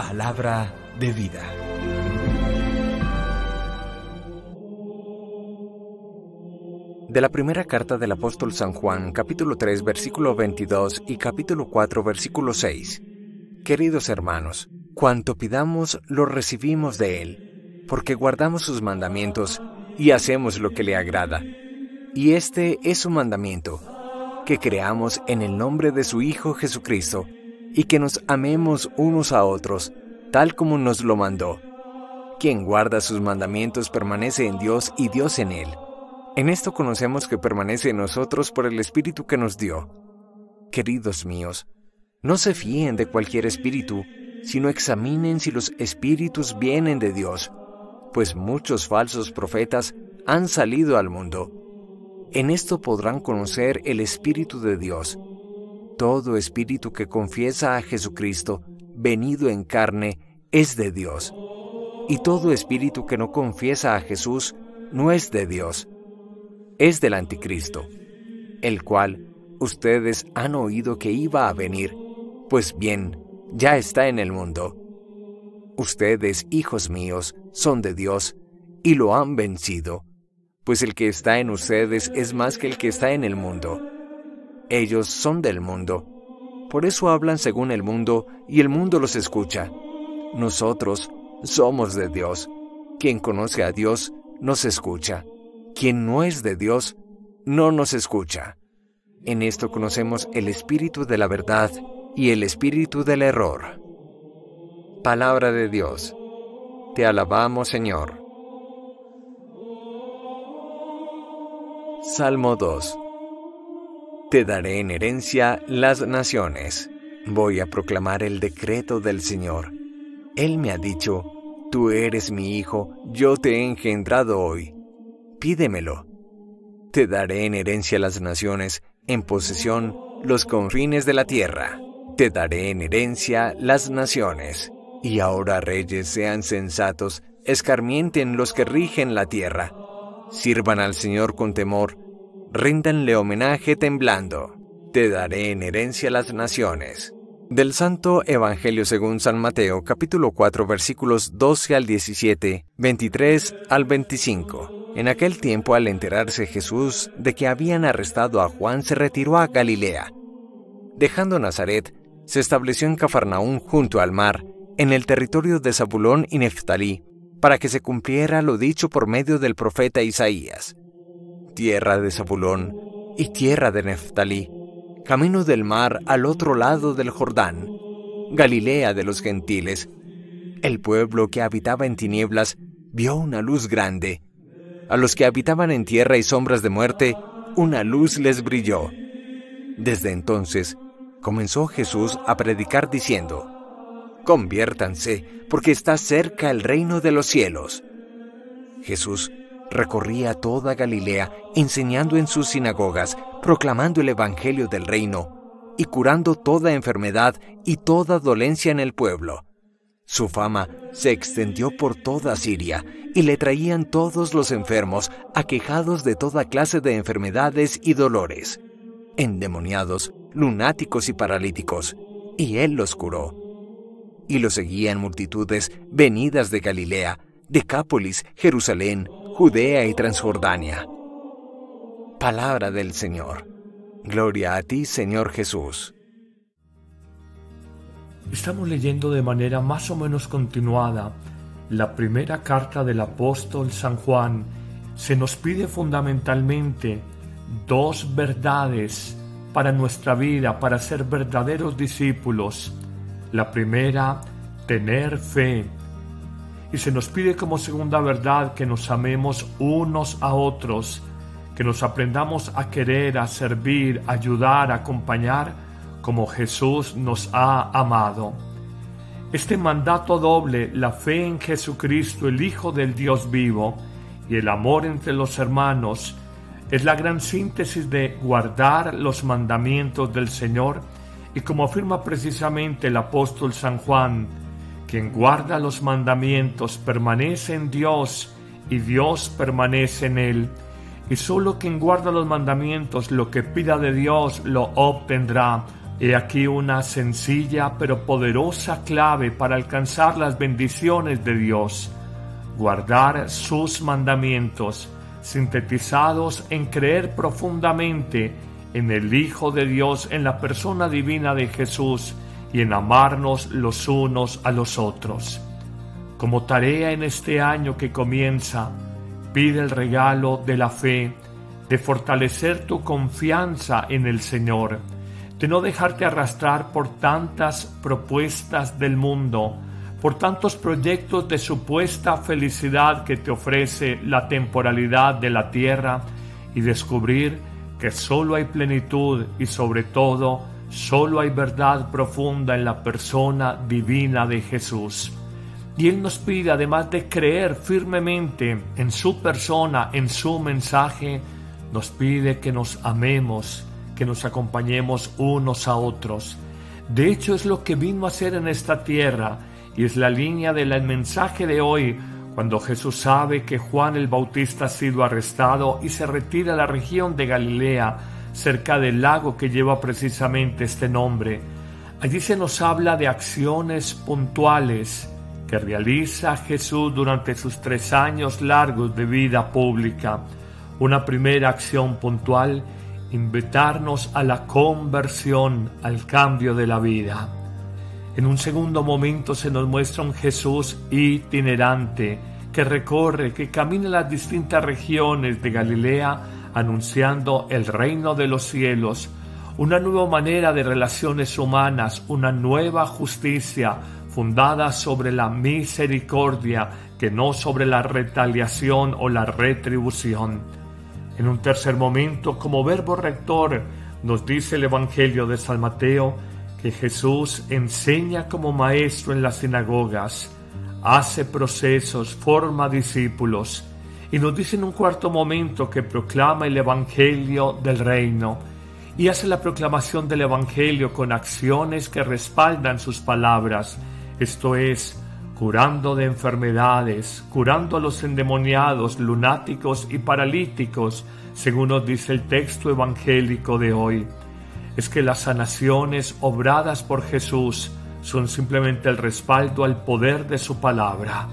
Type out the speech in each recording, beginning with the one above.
Palabra de vida. De la primera carta del apóstol San Juan, capítulo 3, versículo 22 y capítulo 4, versículo 6. Queridos hermanos, cuanto pidamos lo recibimos de Él, porque guardamos sus mandamientos y hacemos lo que le agrada. Y este es su mandamiento, que creamos en el nombre de su Hijo Jesucristo, y que nos amemos unos a otros, tal como nos lo mandó. Quien guarda sus mandamientos permanece en Dios y Dios en él. En esto conocemos que permanece en nosotros por el Espíritu que nos dio. Queridos míos, no se fíen de cualquier espíritu, sino examinen si los espíritus vienen de Dios, pues muchos falsos profetas han salido al mundo. En esto podrán conocer el Espíritu de Dios. Todo espíritu que confiesa a Jesucristo, venido en carne, es de Dios. Y todo espíritu que no confiesa a Jesús, no es de Dios es del anticristo, el cual ustedes han oído que iba a venir, pues bien, ya está en el mundo. Ustedes, hijos míos, son de Dios y lo han vencido, pues el que está en ustedes es más que el que está en el mundo. Ellos son del mundo, por eso hablan según el mundo y el mundo los escucha. Nosotros somos de Dios. Quien conoce a Dios nos escucha. Quien no es de Dios no nos escucha. En esto conocemos el espíritu de la verdad y el espíritu del error. Palabra de Dios. Te alabamos, Señor. Salmo 2. Te daré en herencia las naciones. Voy a proclamar el decreto del Señor. Él me ha dicho, Tú eres mi hijo, yo te he engendrado hoy pídemelo. Te daré en herencia las naciones, en posesión los confines de la tierra. Te daré en herencia las naciones. Y ahora reyes sean sensatos, escarmienten los que rigen la tierra. Sirvan al Señor con temor, ríndanle homenaje temblando. Te daré en herencia las naciones. Del Santo Evangelio según San Mateo capítulo 4 versículos 12 al 17, 23 al 25. En aquel tiempo, al enterarse Jesús de que habían arrestado a Juan, se retiró a Galilea. Dejando Nazaret, se estableció en Cafarnaún junto al mar, en el territorio de Zabulón y Neftalí, para que se cumpliera lo dicho por medio del profeta Isaías. Tierra de Zabulón y tierra de Neftalí, camino del mar al otro lado del Jordán, Galilea de los gentiles. El pueblo que habitaba en tinieblas vio una luz grande a los que habitaban en tierra y sombras de muerte, una luz les brilló. Desde entonces, comenzó Jesús a predicar diciendo, Conviértanse, porque está cerca el reino de los cielos. Jesús recorría toda Galilea, enseñando en sus sinagogas, proclamando el Evangelio del reino, y curando toda enfermedad y toda dolencia en el pueblo. Su fama se extendió por toda Siria y le traían todos los enfermos, aquejados de toda clase de enfermedades y dolores, endemoniados, lunáticos y paralíticos, y él los curó. Y lo seguían multitudes venidas de Galilea, Decápolis, Jerusalén, Judea y Transjordania. Palabra del Señor. Gloria a ti, Señor Jesús. Estamos leyendo de manera más o menos continuada la primera carta del apóstol San Juan. Se nos pide fundamentalmente dos verdades para nuestra vida, para ser verdaderos discípulos. La primera, tener fe. Y se nos pide como segunda verdad que nos amemos unos a otros, que nos aprendamos a querer, a servir, a ayudar, a acompañar como Jesús nos ha amado. Este mandato doble, la fe en Jesucristo, el Hijo del Dios vivo, y el amor entre los hermanos, es la gran síntesis de guardar los mandamientos del Señor y como afirma precisamente el apóstol San Juan, quien guarda los mandamientos permanece en Dios y Dios permanece en él. Y solo quien guarda los mandamientos lo que pida de Dios lo obtendrá He aquí una sencilla pero poderosa clave para alcanzar las bendiciones de Dios. Guardar sus mandamientos, sintetizados en creer profundamente en el Hijo de Dios, en la persona divina de Jesús y en amarnos los unos a los otros. Como tarea en este año que comienza, pide el regalo de la fe, de fortalecer tu confianza en el Señor, de no dejarte arrastrar por tantas propuestas del mundo, por tantos proyectos de supuesta felicidad que te ofrece la temporalidad de la tierra y descubrir que solo hay plenitud y sobre todo solo hay verdad profunda en la persona divina de Jesús. Y Él nos pide, además de creer firmemente en su persona, en su mensaje, nos pide que nos amemos, que nos acompañemos unos a otros. De hecho es lo que vino a hacer en esta tierra y es la línea del mensaje de hoy cuando Jesús sabe que Juan el Bautista ha sido arrestado y se retira a la región de Galilea, cerca del lago que lleva precisamente este nombre. Allí se nos habla de acciones puntuales que realiza Jesús durante sus tres años largos de vida pública. Una primera acción puntual, invitarnos a la conversión, al cambio de la vida. En un segundo momento se nos muestra un Jesús itinerante que recorre, que camina las distintas regiones de Galilea anunciando el reino de los cielos, una nueva manera de relaciones humanas, una nueva justicia, fundada sobre la misericordia que no sobre la retaliación o la retribución. En un tercer momento, como verbo rector, nos dice el Evangelio de San Mateo que Jesús enseña como maestro en las sinagogas, hace procesos, forma discípulos, y nos dice en un cuarto momento que proclama el Evangelio del reino, y hace la proclamación del Evangelio con acciones que respaldan sus palabras, esto es, curando de enfermedades, curando a los endemoniados, lunáticos y paralíticos, según nos dice el texto evangélico de hoy. Es que las sanaciones obradas por Jesús son simplemente el respaldo al poder de su palabra.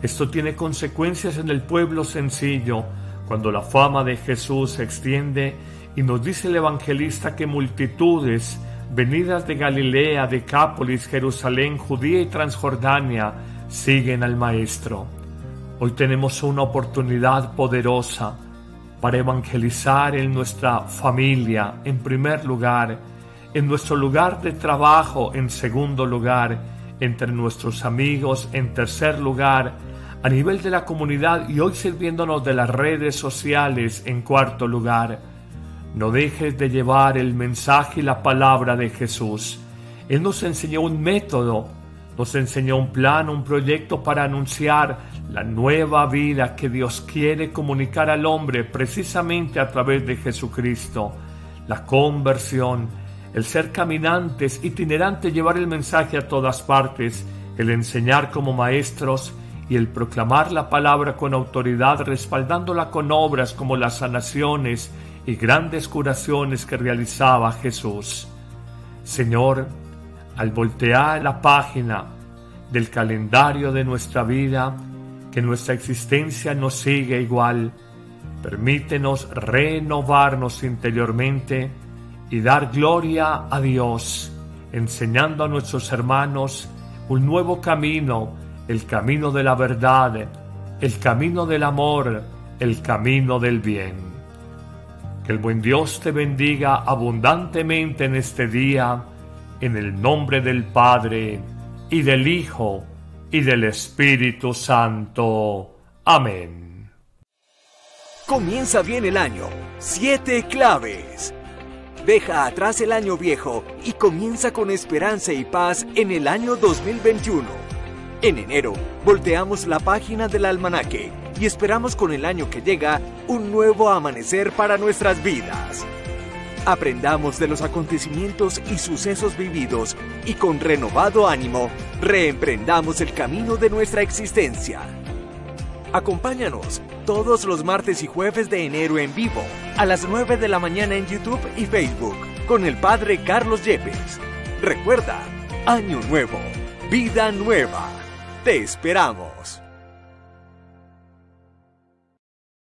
Esto tiene consecuencias en el pueblo sencillo, cuando la fama de Jesús se extiende y nos dice el evangelista que multitudes venidas de Galilea, Decápolis, Jerusalén, Judía y Transjordania, siguen al Maestro. Hoy tenemos una oportunidad poderosa para evangelizar en nuestra familia, en primer lugar, en nuestro lugar de trabajo, en segundo lugar, entre nuestros amigos, en tercer lugar, a nivel de la comunidad y hoy sirviéndonos de las redes sociales, en cuarto lugar. No dejes de llevar el mensaje y la palabra de Jesús. Él nos enseñó un método, nos enseñó un plan, un proyecto para anunciar la nueva vida que Dios quiere comunicar al hombre precisamente a través de Jesucristo. La conversión, el ser caminantes, itinerantes, llevar el mensaje a todas partes, el enseñar como maestros y el proclamar la palabra con autoridad, respaldándola con obras como las sanaciones, y grandes curaciones que realizaba Jesús. Señor, al voltear la página del calendario de nuestra vida, que nuestra existencia nos sigue igual, permítenos renovarnos interiormente y dar gloria a Dios, enseñando a nuestros hermanos un nuevo camino, el camino de la verdad, el camino del amor, el camino del bien. Que el buen Dios te bendiga abundantemente en este día, en el nombre del Padre, y del Hijo, y del Espíritu Santo. Amén. Comienza bien el año. Siete claves. Deja atrás el año viejo y comienza con esperanza y paz en el año 2021. En enero, volteamos la página del almanaque y esperamos con el año que llega un nuevo amanecer para nuestras vidas. Aprendamos de los acontecimientos y sucesos vividos y con renovado ánimo reemprendamos el camino de nuestra existencia. Acompáñanos todos los martes y jueves de enero en vivo a las 9 de la mañana en YouTube y Facebook con el Padre Carlos Yepes. Recuerda, Año Nuevo, Vida Nueva. Te esperamos.